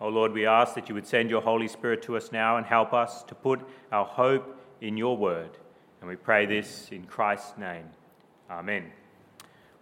O Lord, we ask that you would send your Holy Spirit to us now and help us to put our hope in your word. And we pray this in Christ's name. Amen.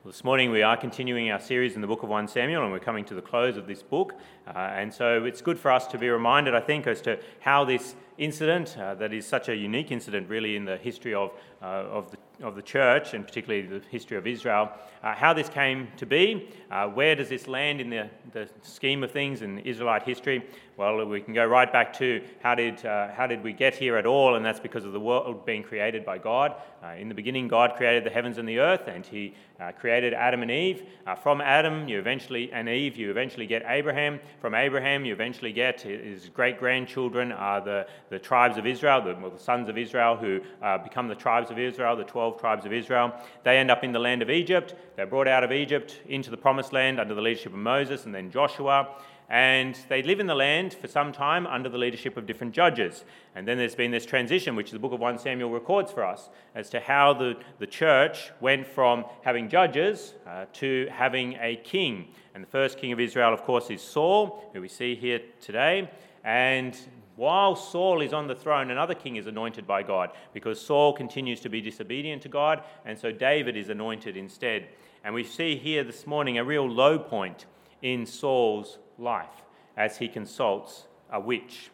Well, this morning we are continuing our series in the book of 1 Samuel, and we're coming to the close of this book. Uh, and so it's good for us to be reminded, I think, as to how this incident, uh, that is such a unique incident really in the history of, uh, of the of the church, and particularly the history of Israel, uh, how this came to be, uh, where does this land in the, the scheme of things in Israelite history? Well, we can go right back to how did, uh, how did we get here at all, and that's because of the world being created by God. Uh, in the beginning, God created the heavens and the earth, and He created Adam and Eve. From Adam, you eventually, and Eve, you eventually get Abraham. From Abraham, you eventually get his great grandchildren are the, the tribes of Israel, the, well, the sons of Israel, who become the tribes of Israel, the 12 12 tribes of Israel. They end up in the land of Egypt. They're brought out of Egypt into the promised land under the leadership of Moses and then Joshua. And they live in the land for some time under the leadership of different judges. And then there's been this transition, which the book of 1 Samuel records for us, as to how the, the church went from having judges uh, to having a king. And the first king of Israel, of course, is Saul, who we see here today. And while Saul is on the throne, another king is anointed by God because Saul continues to be disobedient to God, and so David is anointed instead. And we see here this morning a real low point in Saul's life as he consults a witch.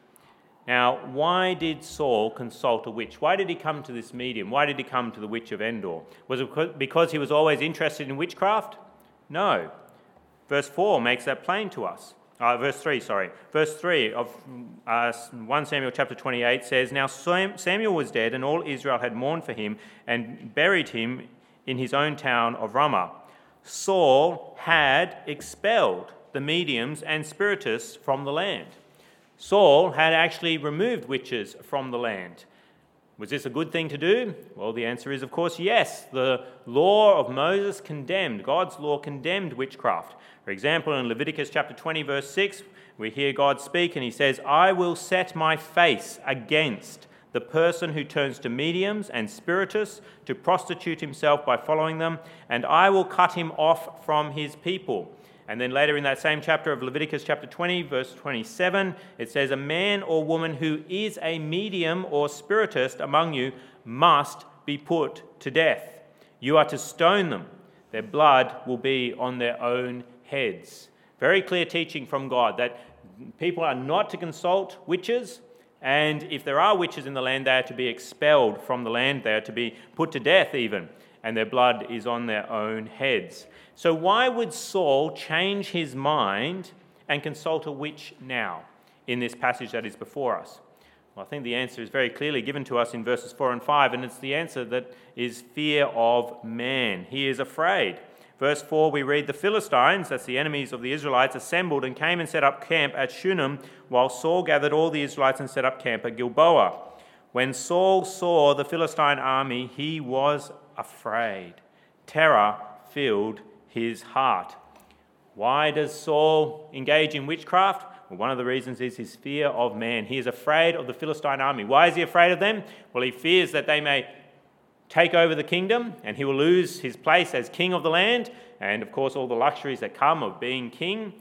Now, why did Saul consult a witch? Why did he come to this medium? Why did he come to the witch of Endor? Was it because he was always interested in witchcraft? No. Verse 4 makes that plain to us. Uh, verse 3, sorry. Verse 3 of uh, 1 Samuel chapter 28 says, Now Samuel was dead, and all Israel had mourned for him and buried him in his own town of Ramah. Saul had expelled the mediums and spiritists from the land. Saul had actually removed witches from the land. Was this a good thing to do? Well, the answer is, of course, yes. The law of Moses condemned, God's law condemned witchcraft. For example, in Leviticus chapter 20, verse 6, we hear God speak and he says, I will set my face against the person who turns to mediums and spiritists to prostitute himself by following them, and I will cut him off from his people. And then later in that same chapter of Leviticus, chapter 20, verse 27, it says, A man or woman who is a medium or spiritist among you must be put to death. You are to stone them. Their blood will be on their own heads. Very clear teaching from God that people are not to consult witches, and if there are witches in the land, they are to be expelled from the land, they are to be put to death even, and their blood is on their own heads. So, why would Saul change his mind and consult a witch now in this passage that is before us? Well, I think the answer is very clearly given to us in verses 4 and 5, and it's the answer that is fear of man. He is afraid. Verse 4, we read The Philistines, that's the enemies of the Israelites, assembled and came and set up camp at Shunem, while Saul gathered all the Israelites and set up camp at Gilboa. When Saul saw the Philistine army, he was afraid. Terror filled his heart. Why does Saul engage in witchcraft? Well, one of the reasons is his fear of man. He is afraid of the Philistine army. Why is he afraid of them? Well, he fears that they may take over the kingdom and he will lose his place as king of the land and, of course, all the luxuries that come of being king.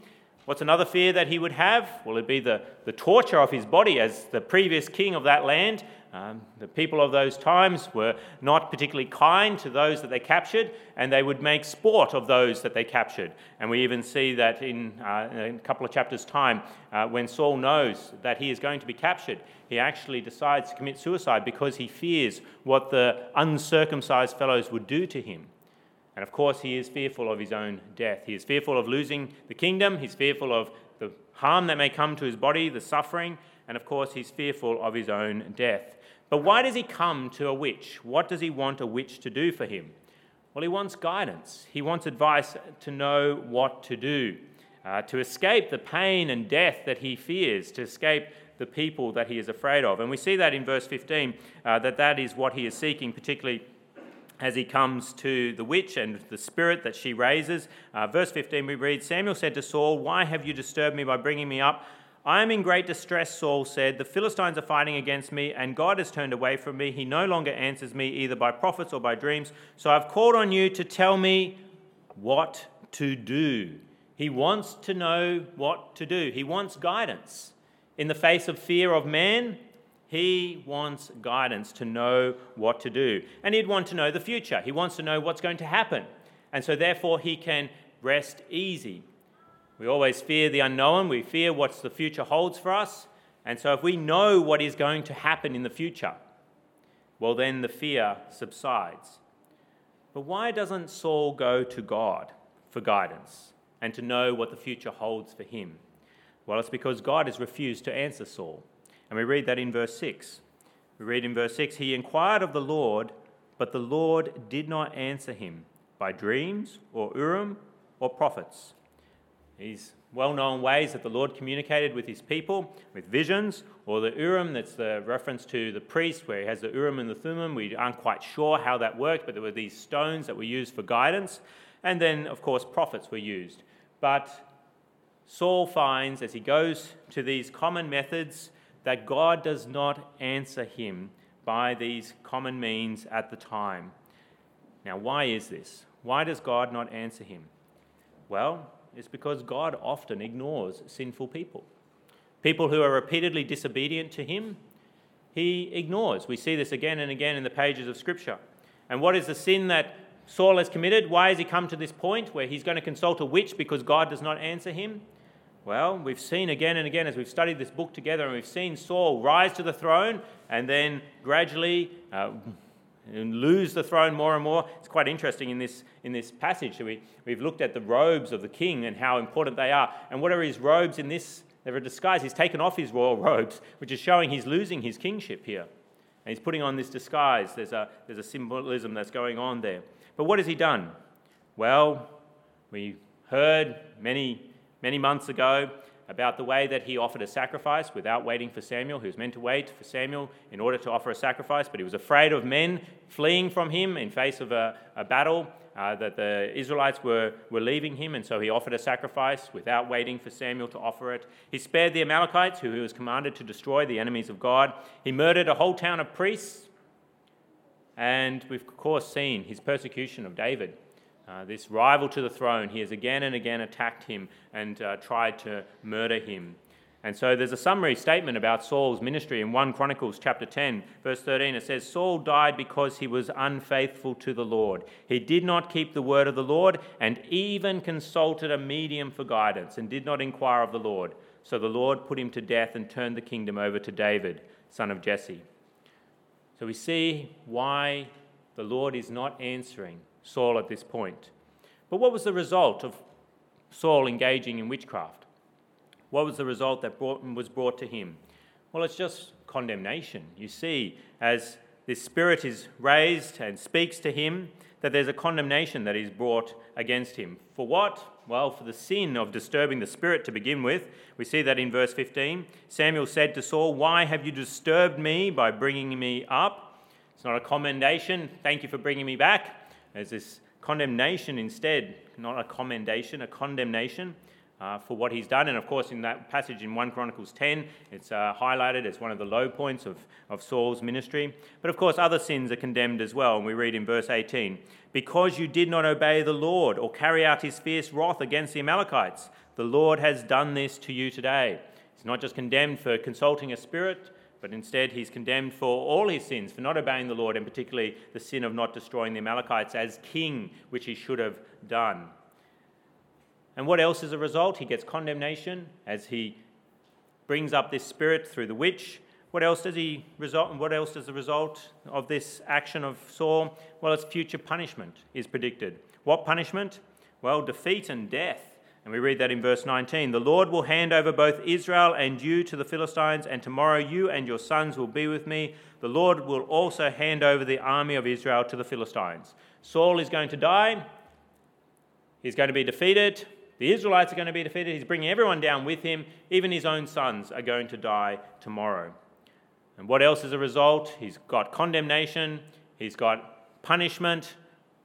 What's another fear that he would have? Will it'd be the, the torture of his body as the previous king of that land? Um, the people of those times were not particularly kind to those that they captured, and they would make sport of those that they captured. And we even see that in, uh, in a couple of chapters' time, uh, when Saul knows that he is going to be captured, he actually decides to commit suicide because he fears what the uncircumcised fellows would do to him. And of course, he is fearful of his own death. He is fearful of losing the kingdom, he's fearful of the harm that may come to his body, the suffering, and of course, he's fearful of his own death. But why does he come to a witch? What does he want a witch to do for him? Well, he wants guidance. He wants advice to know what to do, uh, to escape the pain and death that he fears, to escape the people that he is afraid of. And we see that in verse 15, uh, that that is what he is seeking, particularly as he comes to the witch and the spirit that she raises. Uh, verse 15, we read Samuel said to Saul, Why have you disturbed me by bringing me up? I am in great distress, Saul said. The Philistines are fighting against me, and God has turned away from me. He no longer answers me either by prophets or by dreams. So I've called on you to tell me what to do. He wants to know what to do, he wants guidance. In the face of fear of man, he wants guidance to know what to do. And he'd want to know the future. He wants to know what's going to happen. And so, therefore, he can rest easy. We always fear the unknown, we fear what the future holds for us. And so, if we know what is going to happen in the future, well, then the fear subsides. But why doesn't Saul go to God for guidance and to know what the future holds for him? Well, it's because God has refused to answer Saul. And we read that in verse 6. We read in verse 6 He inquired of the Lord, but the Lord did not answer him by dreams or Urim or prophets. These well known ways that the Lord communicated with his people with visions, or the Urim, that's the reference to the priest where he has the Urim and the Thummim. We aren't quite sure how that worked, but there were these stones that were used for guidance. And then, of course, prophets were used. But Saul finds as he goes to these common methods that God does not answer him by these common means at the time. Now, why is this? Why does God not answer him? Well, it's because God often ignores sinful people. People who are repeatedly disobedient to him, he ignores. We see this again and again in the pages of Scripture. And what is the sin that Saul has committed? Why has he come to this point where he's going to consult a witch because God does not answer him? Well, we've seen again and again as we've studied this book together, and we've seen Saul rise to the throne and then gradually uh, lose the throne more and more. It's quite interesting in this, in this passage. We, we've looked at the robes of the king and how important they are. And what are his robes in this? They're a disguise. He's taken off his royal robes, which is showing he's losing his kingship here. And he's putting on this disguise. There's a, there's a symbolism that's going on there. But what has he done? Well, we heard many many months ago about the way that he offered a sacrifice without waiting for Samuel. Was meant to wait for Samuel in order to offer a sacrifice, but he was afraid of men fleeing from him in face of a, a battle. Uh, that the Israelites were, were leaving him, and so he offered a sacrifice without waiting for Samuel to offer it. He spared the Amalekites, who he was commanded to destroy, the enemies of God. He murdered a whole town of priests, and we've, of course, seen his persecution of David uh, this rival to the throne, he has again and again attacked him and uh, tried to murder him. And so there's a summary statement about Saul's ministry in 1 Chronicles chapter 10, verse 13. It says, Saul died because he was unfaithful to the Lord. He did not keep the word of the Lord and even consulted a medium for guidance and did not inquire of the Lord. So the Lord put him to death and turned the kingdom over to David, son of Jesse. So we see why the Lord is not answering Saul at this point. But what was the result of Saul engaging in witchcraft? What was the result that brought, was brought to him? Well, it's just condemnation. You see, as this spirit is raised and speaks to him, that there's a condemnation that is brought against him. For what? Well, for the sin of disturbing the spirit to begin with. We see that in verse 15. Samuel said to Saul, Why have you disturbed me by bringing me up? It's not a commendation. Thank you for bringing me back. There's this condemnation instead, not a commendation, a condemnation uh, for what he's done. And of course, in that passage in 1 Chronicles 10, it's uh, highlighted as one of the low points of, of Saul's ministry. But of course, other sins are condemned as well. And we read in verse 18 Because you did not obey the Lord or carry out his fierce wrath against the Amalekites, the Lord has done this to you today. He's not just condemned for consulting a spirit but instead he's condemned for all his sins, for not obeying the Lord, and particularly the sin of not destroying the Amalekites as king, which he should have done. And what else is a result? He gets condemnation as he brings up this spirit through the witch. What else does he result? And what else does the result of this action of Saul? Well, its future punishment is predicted. What punishment? Well, defeat and death. And we read that in verse 19 The Lord will hand over both Israel and you to the Philistines, and tomorrow you and your sons will be with me. The Lord will also hand over the army of Israel to the Philistines. Saul is going to die, he's going to be defeated. The Israelites are going to be defeated. He's bringing everyone down with him. Even his own sons are going to die tomorrow. And what else is a result? He's got condemnation, he's got punishment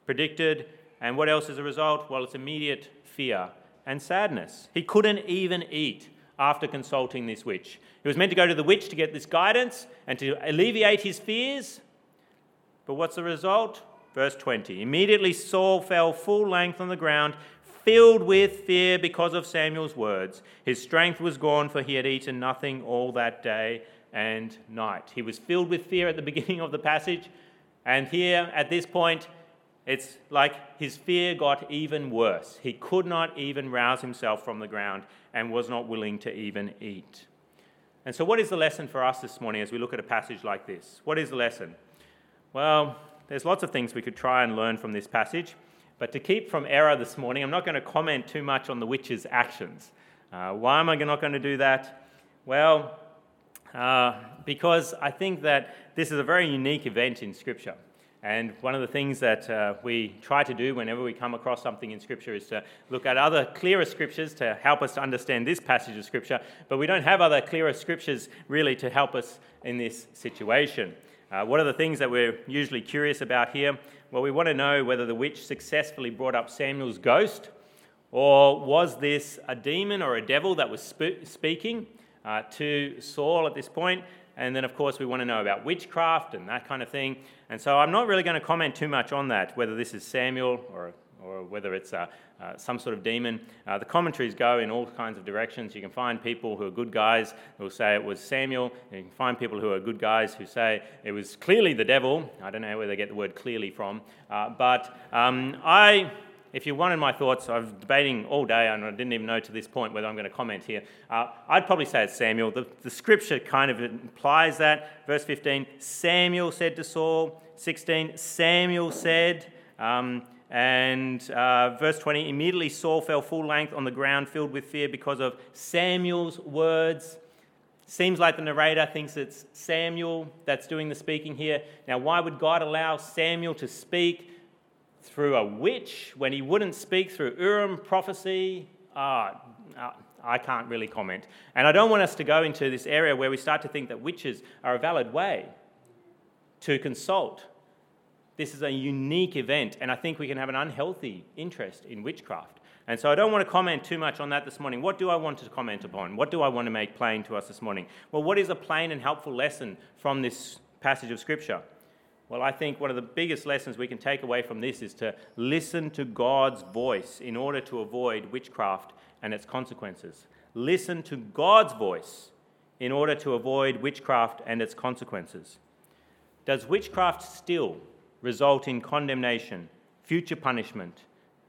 predicted. And what else is a result? Well, it's immediate fear and sadness. He couldn't even eat after consulting this witch. He was meant to go to the witch to get this guidance and to alleviate his fears. But what's the result? Verse 20 Immediately Saul fell full length on the ground, filled with fear because of Samuel's words. His strength was gone, for he had eaten nothing all that day and night. He was filled with fear at the beginning of the passage, and here at this point, it's like his fear got even worse. He could not even rouse himself from the ground and was not willing to even eat. And so, what is the lesson for us this morning as we look at a passage like this? What is the lesson? Well, there's lots of things we could try and learn from this passage, but to keep from error this morning, I'm not going to comment too much on the witch's actions. Uh, why am I not going to do that? Well, uh, because I think that this is a very unique event in Scripture. And one of the things that uh, we try to do whenever we come across something in Scripture is to look at other clearer Scriptures to help us to understand this passage of Scripture, but we don't have other clearer Scriptures really to help us in this situation. Uh, what are the things that we're usually curious about here? Well, we want to know whether the witch successfully brought up Samuel's ghost, or was this a demon or a devil that was sp- speaking uh, to Saul at this point? And then, of course, we want to know about witchcraft and that kind of thing. And so I'm not really going to comment too much on that, whether this is Samuel or, or whether it's uh, uh, some sort of demon. Uh, the commentaries go in all kinds of directions. You can find people who are good guys who will say it was Samuel. You can find people who are good guys who say it was clearly the devil. I don't know where they get the word clearly from. Uh, but um, I if you wanted my thoughts, I was debating all day and I didn't even know to this point whether I'm going to comment here. Uh, I'd probably say it's Samuel. The, the scripture kind of implies that. Verse 15 Samuel said to Saul. 16 Samuel said. Um, and uh, verse 20 immediately Saul fell full length on the ground, filled with fear because of Samuel's words. Seems like the narrator thinks it's Samuel that's doing the speaking here. Now, why would God allow Samuel to speak? Through a witch when he wouldn't speak through Urim prophecy. Uh, uh, I can't really comment. And I don't want us to go into this area where we start to think that witches are a valid way to consult. This is a unique event, and I think we can have an unhealthy interest in witchcraft. And so I don't want to comment too much on that this morning. What do I want to comment upon? What do I want to make plain to us this morning? Well, what is a plain and helpful lesson from this passage of Scripture? Well, I think one of the biggest lessons we can take away from this is to listen to God's voice in order to avoid witchcraft and its consequences. Listen to God's voice in order to avoid witchcraft and its consequences. Does witchcraft still result in condemnation, future punishment,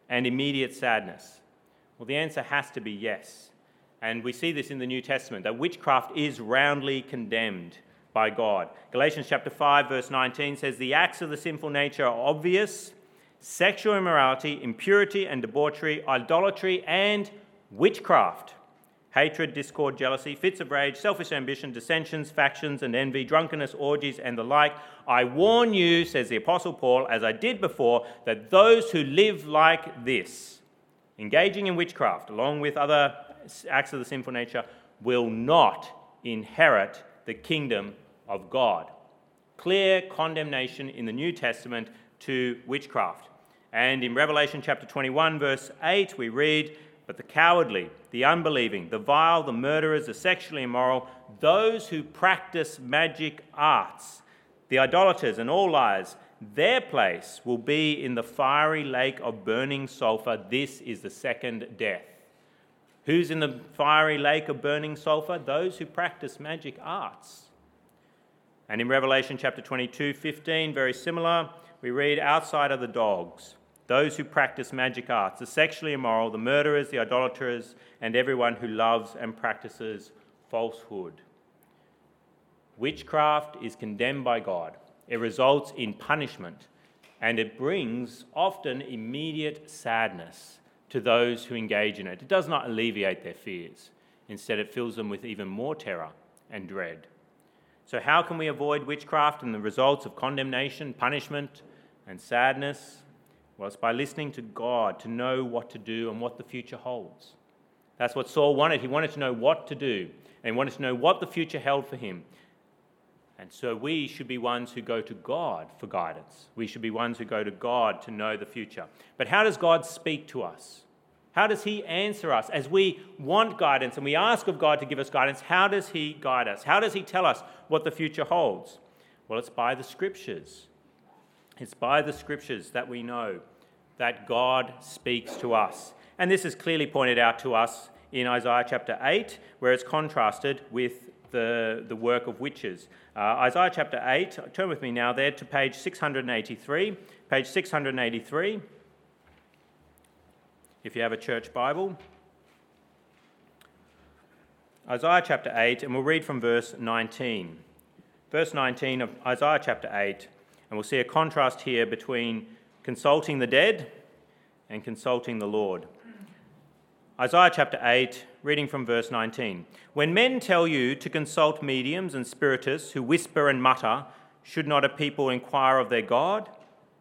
and immediate sadness? Well, the answer has to be yes. And we see this in the New Testament that witchcraft is roundly condemned by God. Galatians chapter 5 verse 19 says the acts of the sinful nature are obvious: sexual immorality, impurity and debauchery, idolatry and witchcraft, hatred, discord, jealousy, fits of rage, selfish ambition, dissensions, factions and envy, drunkenness, orgies and the like. I warn you, says the apostle Paul, as I did before, that those who live like this, engaging in witchcraft along with other acts of the sinful nature, will not inherit the kingdom of God. Clear condemnation in the New Testament to witchcraft. And in Revelation chapter 21, verse 8, we read, But the cowardly, the unbelieving, the vile, the murderers, the sexually immoral, those who practice magic arts, the idolaters, and all liars, their place will be in the fiery lake of burning sulfur. This is the second death. Who's in the fiery lake of burning sulfur? Those who practice magic arts. And in Revelation chapter 22, 15, very similar, we read outside of the dogs, those who practice magic arts, the sexually immoral, the murderers, the idolaters, and everyone who loves and practices falsehood. Witchcraft is condemned by God. It results in punishment, and it brings often immediate sadness to those who engage in it. It does not alleviate their fears. Instead, it fills them with even more terror and dread. So, how can we avoid witchcraft and the results of condemnation, punishment, and sadness? Well, it's by listening to God to know what to do and what the future holds. That's what Saul wanted. He wanted to know what to do and he wanted to know what the future held for him. And so we should be ones who go to God for guidance. We should be ones who go to God to know the future. But how does God speak to us? How does He answer us as we want guidance and we ask of God to give us guidance? How does He guide us? How does He tell us what the future holds? Well, it's by the Scriptures. It's by the Scriptures that we know that God speaks to us. And this is clearly pointed out to us in Isaiah chapter 8, where it's contrasted with the, the work of witches. Uh, Isaiah chapter 8, turn with me now there to page 683. Page 683, if you have a church Bible. Isaiah chapter 8, and we'll read from verse 19. Verse 19 of Isaiah chapter 8, and we'll see a contrast here between consulting the dead and consulting the Lord. Isaiah chapter 8, reading from verse 19. When men tell you to consult mediums and spiritists who whisper and mutter, should not a people inquire of their God?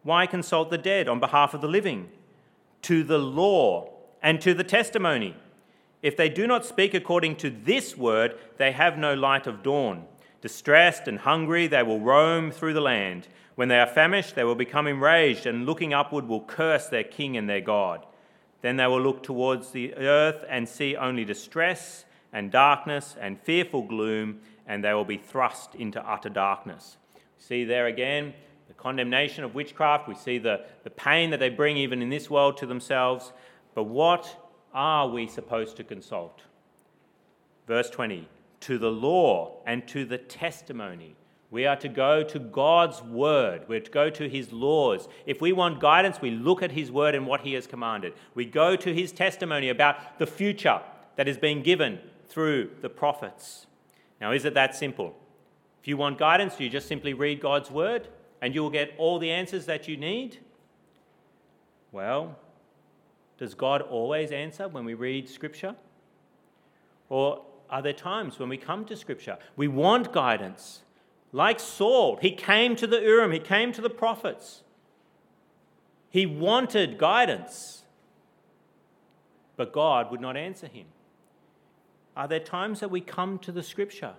Why consult the dead on behalf of the living? To the law and to the testimony. If they do not speak according to this word, they have no light of dawn. Distressed and hungry, they will roam through the land. When they are famished, they will become enraged, and looking upward will curse their king and their God. Then they will look towards the earth and see only distress and darkness and fearful gloom, and they will be thrust into utter darkness. See there again condemnation of witchcraft. We see the, the pain that they bring even in this world to themselves. But what are we supposed to consult? Verse 20 to the law and to the testimony. We are to go to God's word. We're to go to his laws. If we want guidance, we look at his word and what he has commanded. We go to his testimony about the future that is being given through the prophets. Now, is it that simple? If you want guidance, do you just simply read God's word and you will get all the answers that you need? Well, does God always answer when we read Scripture? Or are there times when we come to Scripture? We want guidance. Like Saul, he came to the Urim, he came to the prophets. He wanted guidance, but God would not answer him. Are there times that we come to the Scripture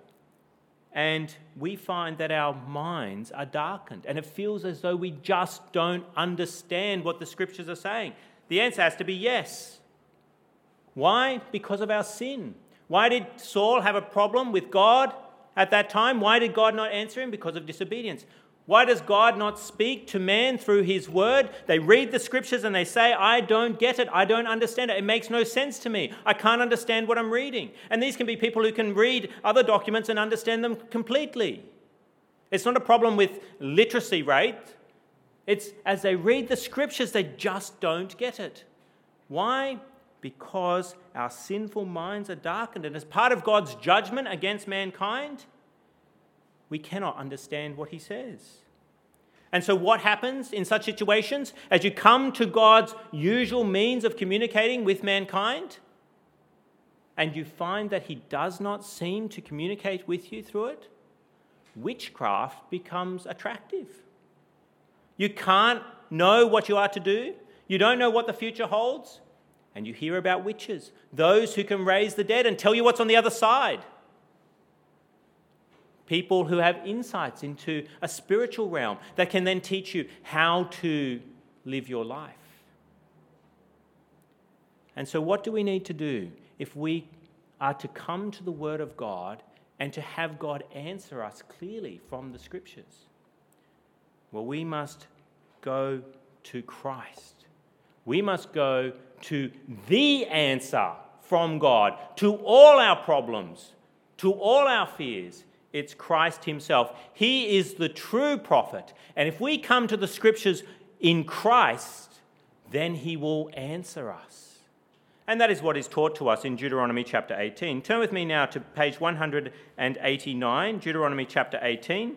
and we find that our minds are darkened and it feels as though we just don't understand what the Scriptures are saying? The answer has to be yes. Why? Because of our sin. Why did Saul have a problem with God at that time? Why did God not answer him? Because of disobedience. Why does God not speak to man through his word? They read the scriptures and they say, I don't get it. I don't understand it. It makes no sense to me. I can't understand what I'm reading. And these can be people who can read other documents and understand them completely. It's not a problem with literacy rate. It's as they read the scriptures, they just don't get it. Why? Because our sinful minds are darkened. And as part of God's judgment against mankind, we cannot understand what he says. And so, what happens in such situations? As you come to God's usual means of communicating with mankind, and you find that he does not seem to communicate with you through it, witchcraft becomes attractive. You can't know what you are to do. You don't know what the future holds. And you hear about witches, those who can raise the dead and tell you what's on the other side. People who have insights into a spiritual realm that can then teach you how to live your life. And so, what do we need to do if we are to come to the Word of God and to have God answer us clearly from the Scriptures? Well, we must go to Christ. We must go to the answer from God to all our problems, to all our fears. It's Christ Himself. He is the true prophet. And if we come to the scriptures in Christ, then He will answer us. And that is what is taught to us in Deuteronomy chapter 18. Turn with me now to page 189, Deuteronomy chapter 18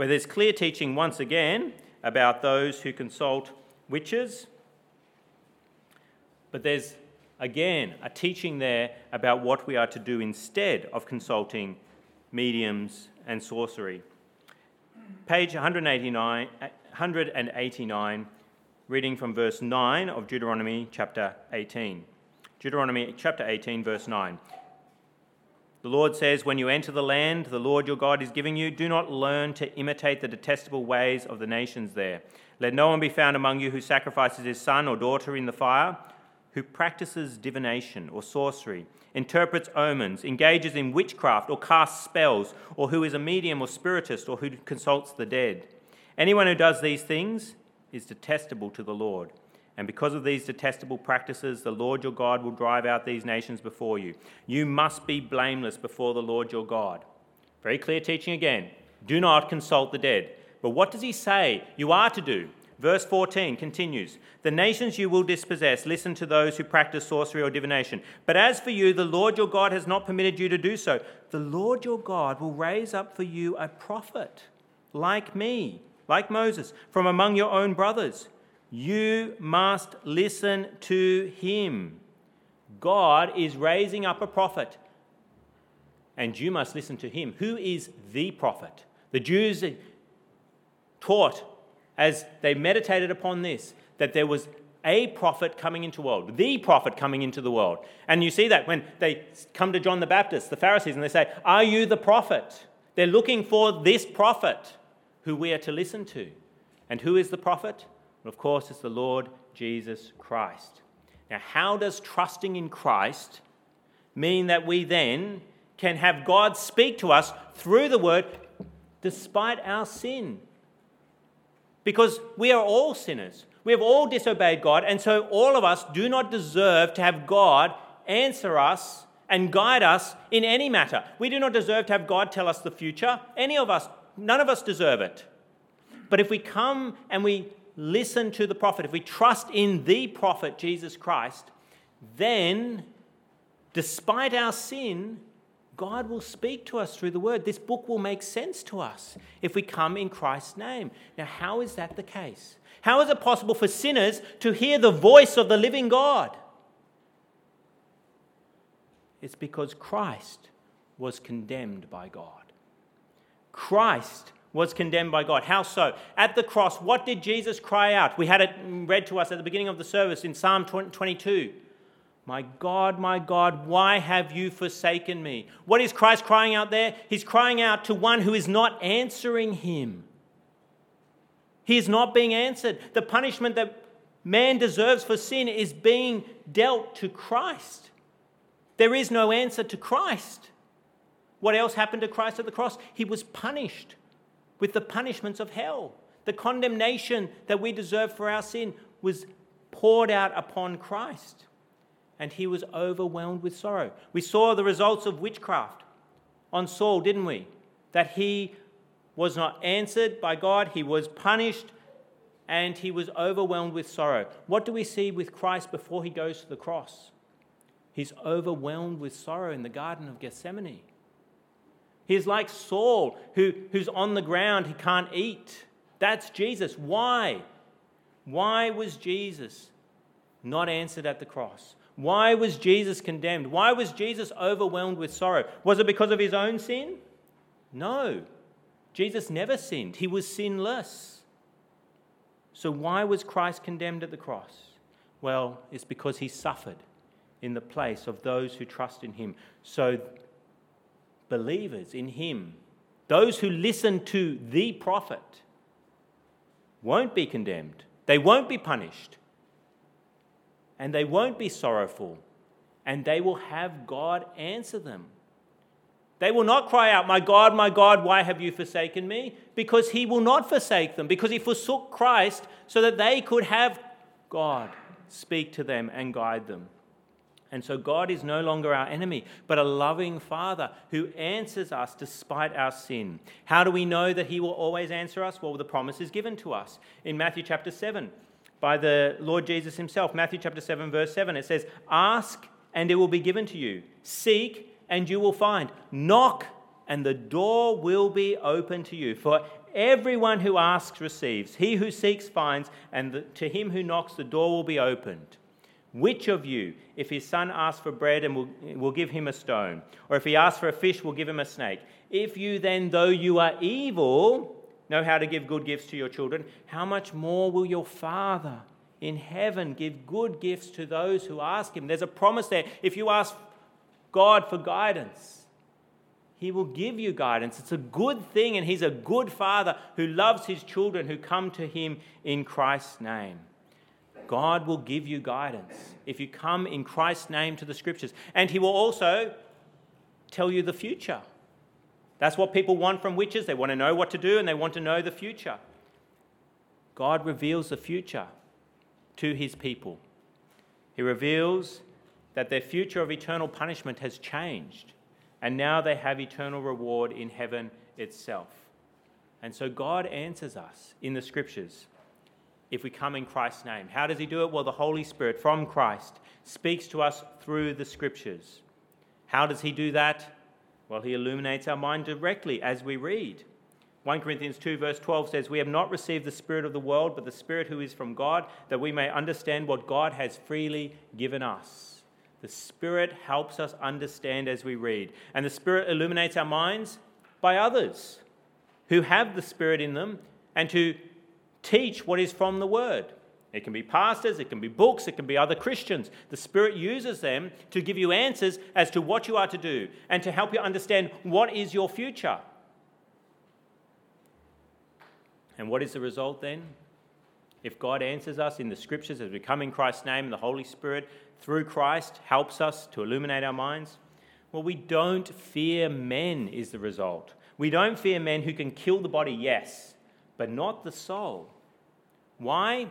where there's clear teaching once again about those who consult witches. But there's again a teaching there about what we are to do instead of consulting mediums and sorcery. Page 189, 189 reading from verse 9 of Deuteronomy chapter 18. Deuteronomy chapter 18, verse 9. The Lord says, When you enter the land the Lord your God is giving you, do not learn to imitate the detestable ways of the nations there. Let no one be found among you who sacrifices his son or daughter in the fire, who practices divination or sorcery, interprets omens, engages in witchcraft or casts spells, or who is a medium or spiritist, or who consults the dead. Anyone who does these things is detestable to the Lord And because of these detestable practices, the Lord your God will drive out these nations before you. You must be blameless before the Lord your God. Very clear teaching again. Do not consult the dead. But what does he say you are to do? Verse 14 continues The nations you will dispossess, listen to those who practice sorcery or divination. But as for you, the Lord your God has not permitted you to do so. The Lord your God will raise up for you a prophet like me, like Moses, from among your own brothers. You must listen to him. God is raising up a prophet, and you must listen to him. Who is the prophet? The Jews taught as they meditated upon this that there was a prophet coming into the world, the prophet coming into the world. And you see that when they come to John the Baptist, the Pharisees, and they say, Are you the prophet? They're looking for this prophet who we are to listen to. And who is the prophet? Of course, it's the Lord Jesus Christ. Now, how does trusting in Christ mean that we then can have God speak to us through the word despite our sin? Because we are all sinners. We have all disobeyed God, and so all of us do not deserve to have God answer us and guide us in any matter. We do not deserve to have God tell us the future. Any of us, none of us deserve it. But if we come and we listen to the prophet, if we trust in the prophet, Jesus Christ, then, despite our sin, God will speak to us through the word. This book will make sense to us if we come in Christ's name. Now, how is that the case? How is it possible for sinners to hear the voice of the living God? It's because Christ was condemned by God. Christ was condemned by God. How so? At the cross, what did Jesus cry out? We had it read to us at the beginning of the service in Psalm 22. My God, my God, why have you forsaken me? What is Christ crying out there? He's crying out to one who is not answering him. He is not being answered. The punishment that man deserves for sin is being dealt to Christ. There is no answer to Christ. What else happened to Christ at the cross? He was punished with the punishments of hell. The condemnation that we deserve for our sin was poured out upon Christ and he was overwhelmed with sorrow. We saw the results of witchcraft on Saul, didn't we? That he was not answered by God, he was punished, and he was overwhelmed with sorrow. What do we see with Christ before he goes to the cross? He's overwhelmed with sorrow in the Garden of Gethsemane. He's like Saul, who, who's on the ground, he can't eat. That's Jesus. Why? Why was Jesus not answered at the cross? Why was Jesus condemned? Why was Jesus overwhelmed with sorrow? Was it because of his own sin? No. Jesus never sinned, he was sinless. So, why was Christ condemned at the cross? Well, it's because he suffered in the place of those who trust in him. So, believers in him, those who listen to the prophet, won't be condemned, they won't be punished and they won't be sorrowful, and they will have God answer them. They will not cry out, My God, my God, why have you forsaken me? Because he will not forsake them, because he forsook Christ so that they could have God speak to them and guide them. And so God is no longer our enemy, but a loving Father who answers us despite our sin. How do we know that He will always answer us? Well, the promise is given to us in Matthew chapter 7 by the Lord Jesus himself. Matthew chapter 7, verse 7, it says, Ask and it will be given to you. Seek and you will find. Knock and the door will be open to you. For everyone who asks receives. He who seeks finds, and the, to him who knocks the door will be opened. Which of you, if his son asks for bread and will, will give him a stone, or if he asks for a fish, will give him a snake? If you then, though you are evil, know how to give good gifts to your children, how much more will your Father in heaven give good gifts to those who ask Him? There's a promise there. If you ask God for guidance, He will give you guidance. It's a good thing, and He's a good Father who loves His children who come to Him in Christ's name. God will give you guidance if you come in Christ's name to the scriptures. And He will also tell you the future. That's what people want from witches. They want to know what to do and they want to know the future. God reveals the future to his people. He reveals that their future of eternal punishment has changed, and now they have eternal reward in heaven itself. And so God answers us in the scriptures if we come in Christ's name. How does He do it? Well, the Holy Spirit from Christ speaks to us through the scriptures. How does He do that? Well, He illuminates our mind directly as we read. 1 Corinthians 2, verse 12 says, We have not received the Spirit of the world, but the Spirit who is from God, that we may understand what God has freely given us. The Spirit helps us understand as we read. And the Spirit illuminates our minds by others who have the Spirit in them and to teach what is from the Word. It can be pastors, it can be books, it can be other Christians. The Spirit uses them to give you answers as to what you are to do and to help you understand what is your future. And what is the result then? If God answers us in the scriptures as we come in Christ's name the Holy Spirit through Christ helps us to illuminate our minds, well, we don't fear men, is the result. We don't fear men who can kill the body, yes, but not the soul. Why?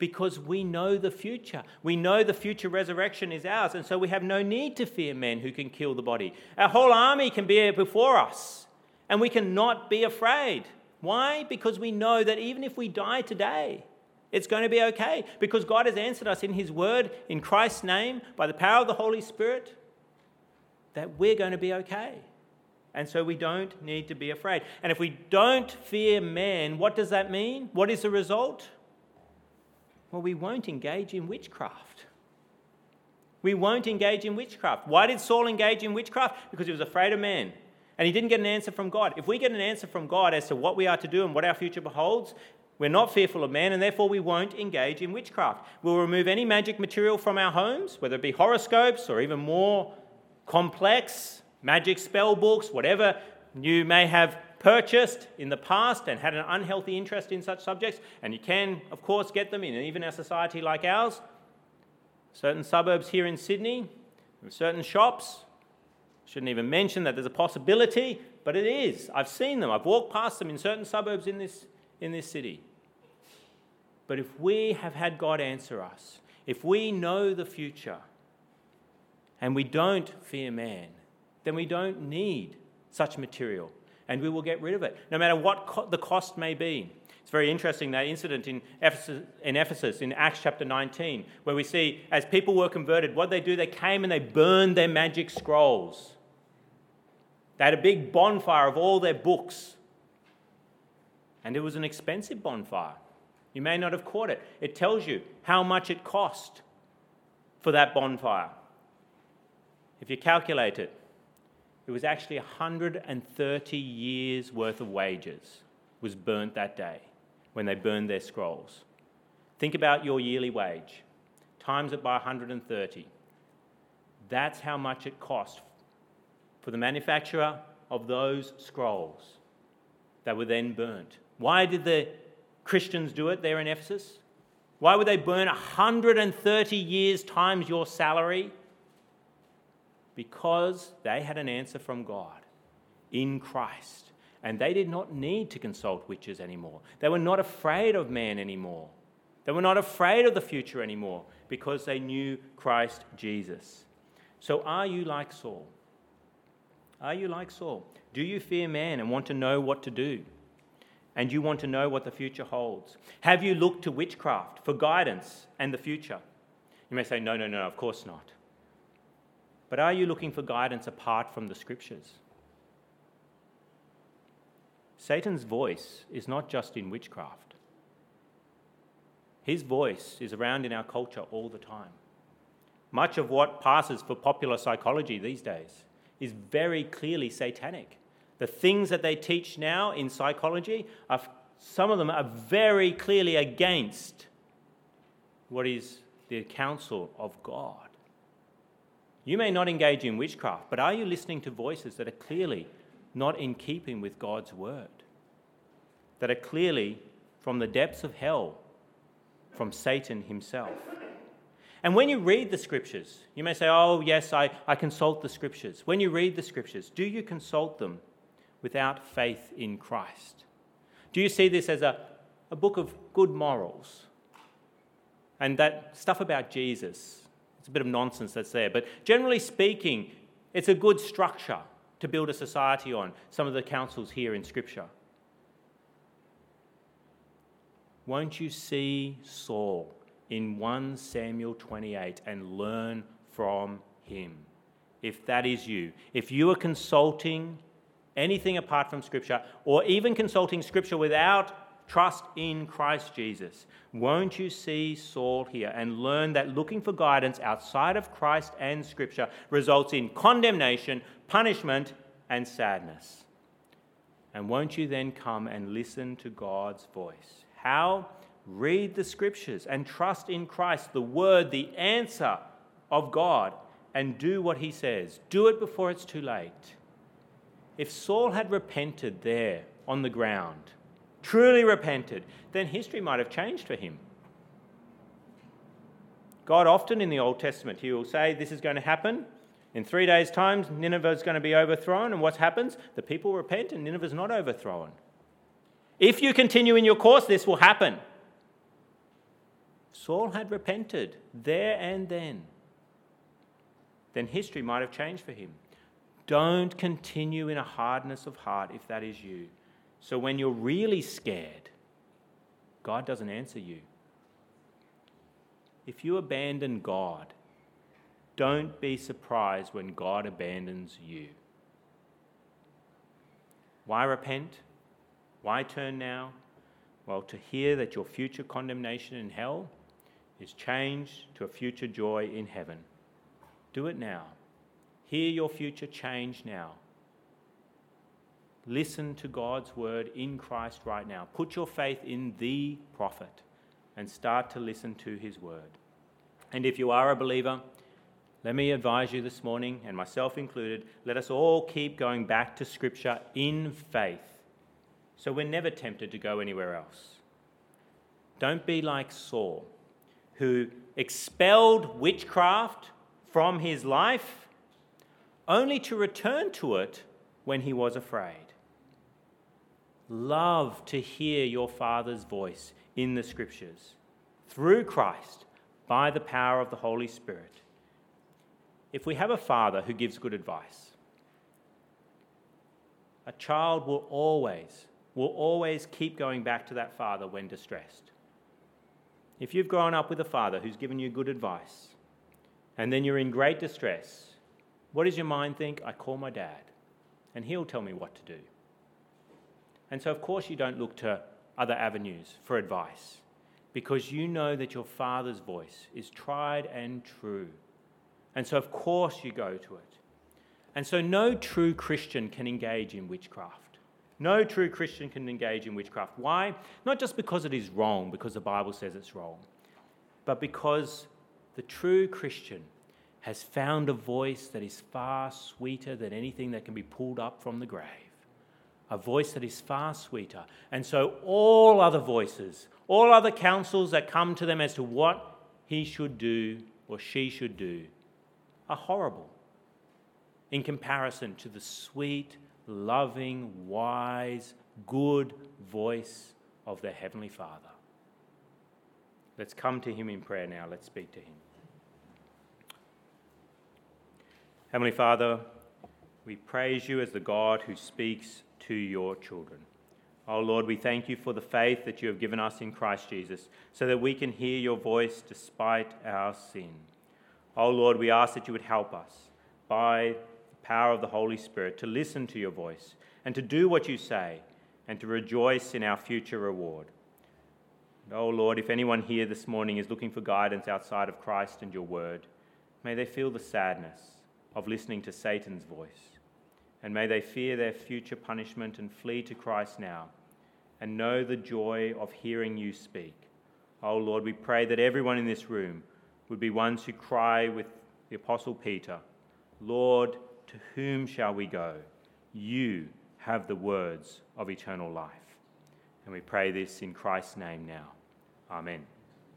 Because we know the future. We know the future resurrection is ours, and so we have no need to fear men who can kill the body. Our whole army can be before us, and we cannot be afraid. Why? Because we know that even if we die today, it's going to be okay. Because God has answered us in His Word, in Christ's name, by the power of the Holy Spirit, that we're going to be okay. And so we don't need to be afraid. And if we don't fear man, what does that mean? What is the result? Well, we won't engage in witchcraft. We won't engage in witchcraft. Why did Saul engage in witchcraft? Because he was afraid of man and he didn't get an answer from God. If we get an answer from God as to what we are to do and what our future beholds, we're not fearful of man, and therefore we won't engage in witchcraft. We'll remove any magic material from our homes, whether it be horoscopes or even more complex magic spell books, whatever you may have purchased in the past and had an unhealthy interest in such subjects. And you can, of course, get them in even a society like ours. Certain suburbs here in Sydney, certain shops, Shouldn't even mention that there's a possibility, but it is. I've seen them. I've walked past them in certain suburbs in this, in this city. But if we have had God answer us, if we know the future, and we don't fear man, then we don't need such material, and we will get rid of it, no matter what co- the cost may be. It's very interesting that incident in Ephesus, in Ephesus in Acts chapter 19, where we see as people were converted, what they do, they came and they burned their magic scrolls. They had a big bonfire of all their books. And it was an expensive bonfire. You may not have caught it. It tells you how much it cost for that bonfire. If you calculate it, it was actually 130 years worth of wages was burnt that day when they burned their scrolls. Think about your yearly wage, times it by 130. That's how much it cost for the manufacturer of those scrolls that were then burnt. Why did the Christians do it there in Ephesus? Why would they burn 130 years times your salary? Because they had an answer from God in Christ. And they did not need to consult witches anymore. They were not afraid of man anymore. They were not afraid of the future anymore because they knew Christ Jesus. So, are you like Saul? Are you like Saul? Do you fear man and want to know what to do? And you want to know what the future holds? Have you looked to witchcraft for guidance and the future? You may say, no, no, no, of course not. But are you looking for guidance apart from the scriptures? Satan's voice is not just in witchcraft, his voice is around in our culture all the time. Much of what passes for popular psychology these days is very clearly satanic. The things that they teach now in psychology, are, some of them are very clearly against what is the counsel of God. You may not engage in witchcraft, but are you listening to voices that are clearly not in keeping with God's word? That are clearly from the depths of hell, from Satan himself? And when you read the scriptures, you may say, Oh, yes, I, I consult the scriptures. When you read the scriptures, do you consult them without faith in Christ? Do you see this as a, a book of good morals? And that stuff about Jesus, it's a bit of nonsense that's there. But generally speaking, it's a good structure to build a society on, some of the counsels here in Scripture. Won't you see Saul in 1 Samuel 28 and learn from him? If that is you, if you are consulting anything apart from Scripture, or even consulting Scripture without trust in Christ Jesus, won't you see Saul here and learn that looking for guidance outside of Christ and Scripture results in condemnation, punishment, and sadness? And won't you then come and listen to God's voice? How? Read the Scriptures and trust in Christ, the Word, the answer of God, and do what He says. Do it before it's too late. If Saul had repented there on the ground, truly repented, then history might have changed for him. God often in the Old Testament, He will say, This is going to happen. In three days' time, Nineveh is going to be overthrown. And what happens? The people repent and Nineveh is not overthrown. If you continue in your course, this will happen. Saul had repented there and then. Then history might have changed for him. Don't continue in a hardness of heart if that is you. So when you're really scared, God doesn't answer you. If you abandon God, don't be surprised when God abandons you. Why repent? Why turn now? Well, to hear that your future condemnation in hell is changed to a future joy in heaven. Do it now. Hear your future change now. Listen to God's word in Christ right now. Put your faith in the prophet and start to listen to his word. And if you are a believer, let me advise you this morning, and myself included, let us all keep going back to Scripture in faith so we're never tempted to go anywhere else. Don't be like Saul, who expelled witchcraft from his life only to return to it when he was afraid. Love to hear your Father's voice in the Scriptures through Christ by the power of the Holy Spirit. If we have a father who gives good advice, a child will always, will always keep going back to that father when distressed. If you've grown up with a father who's given you good advice, and then you're in great distress, what does your mind think? I call my dad, and he'll tell me what to do. And so, of course, you don't look to other avenues for advice because you know that your father's voice is tried and true. And so, of course, you go to it. And so, no true Christian can engage in witchcraft. No true Christian can engage in witchcraft. Why? Not just because it is wrong, because the Bible says it's wrong, but because the true Christian has found a voice that is far sweeter than anything that can be pulled up from the grave. A voice that is far sweeter. And so, all other voices, all other counsels that come to them as to what he should do or she should do, are horrible in comparison to the sweet, loving, wise, good voice of the Heavenly Father. Let's come to Him in prayer now. Let's speak to Him. Heavenly Father, we praise you as the God who speaks to your children. Oh Lord, we thank you for the faith that you have given us in Christ Jesus so that we can hear your voice despite our sin. Oh Lord, we ask that you would help us by the power of the Holy Spirit to listen to your voice and to do what you say and to rejoice in our future reward. oh Lord, if anyone here this morning is looking for guidance outside of Christ and your word, may they feel the sadness of listening to Satan's voice. And may they fear their future punishment and flee to Christ now, and know the joy of hearing you speak. Oh Lord, we pray that everyone in this room would be ones who cry with the Apostle Peter, Lord, to whom shall we go? You have the words of eternal life. And we pray this in Christ's name now. Amen.